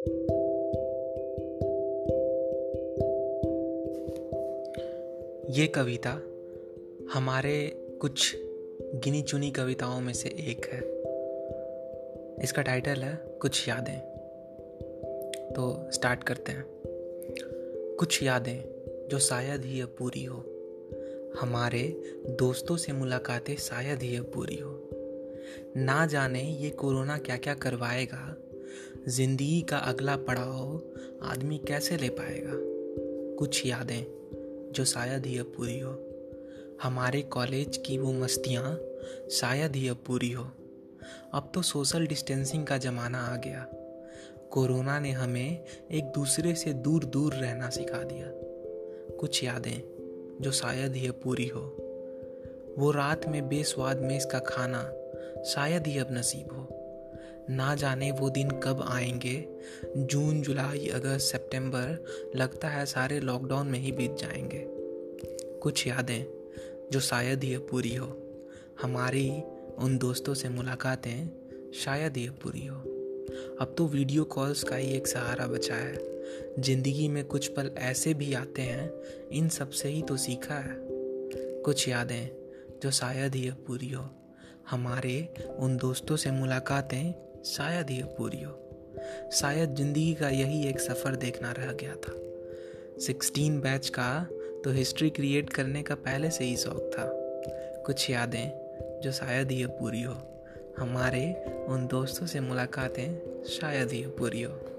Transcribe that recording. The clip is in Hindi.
ये कविता हमारे कुछ गिनी चुनी कविताओं में से एक है। इसका टाइटल है, कुछ यादें। तो स्टार्ट करते हैं। कुछ यादें जो शायद ही अब पूरी हो। हमारे दोस्तों से मुलाकातें शायद ही अब पूरी हो। ना जाने ये कोरोना क्या क्या करवाएगा ज़िंदगी का अगला पड़ाव आदमी कैसे ले पाएगा? कुछ यादें जो शायद ही अब पूरी हो। हमारे कॉलेज की वो मस्तियाँ शायद ही अब पूरी हो। अब तो सोशल डिस्टेंसिंग का ज़माना आ गया। कोरोना ने हमें एक दूसरे से दूर दूर रहना सिखा दिया। कुछ यादें जो शायद ही अब पूरी हो। वो रात में बेस्वाद में इसका खाना शायद ही अब नसीब हो। ना जाने वो दिन कब आएँगे। जून, जुलाई, अगस्त, सितंबर लगता है सारे लॉकडाउन में ही बीत जाएँगे। कुछ यादें जो शायद ही पूरी हो। हमारी उन दोस्तों से मुलाकातें शायद ही पूरी हो। अब तो वीडियो कॉल्स का ही एक सहारा बचा है। ज़िंदगी में कुछ पल ऐसे भी आते हैं, इन सबसे ही तो सीखा है। कुछ यादें जो शायद ही पूरी हो। हमारे उन दोस्तों से मुलाकातें शायद ही पूरी हो। शायद ज़िंदगी का यही एक सफ़र देखना रह गया था। सिक्सटीन बैच का तो हिस्ट्री क्रिएट करने का पहले से ही शौक था। कुछ यादें जो शायद ही पूरी हो। हमारे उन दोस्तों से मुलाकातें शायद ही पूरी हो।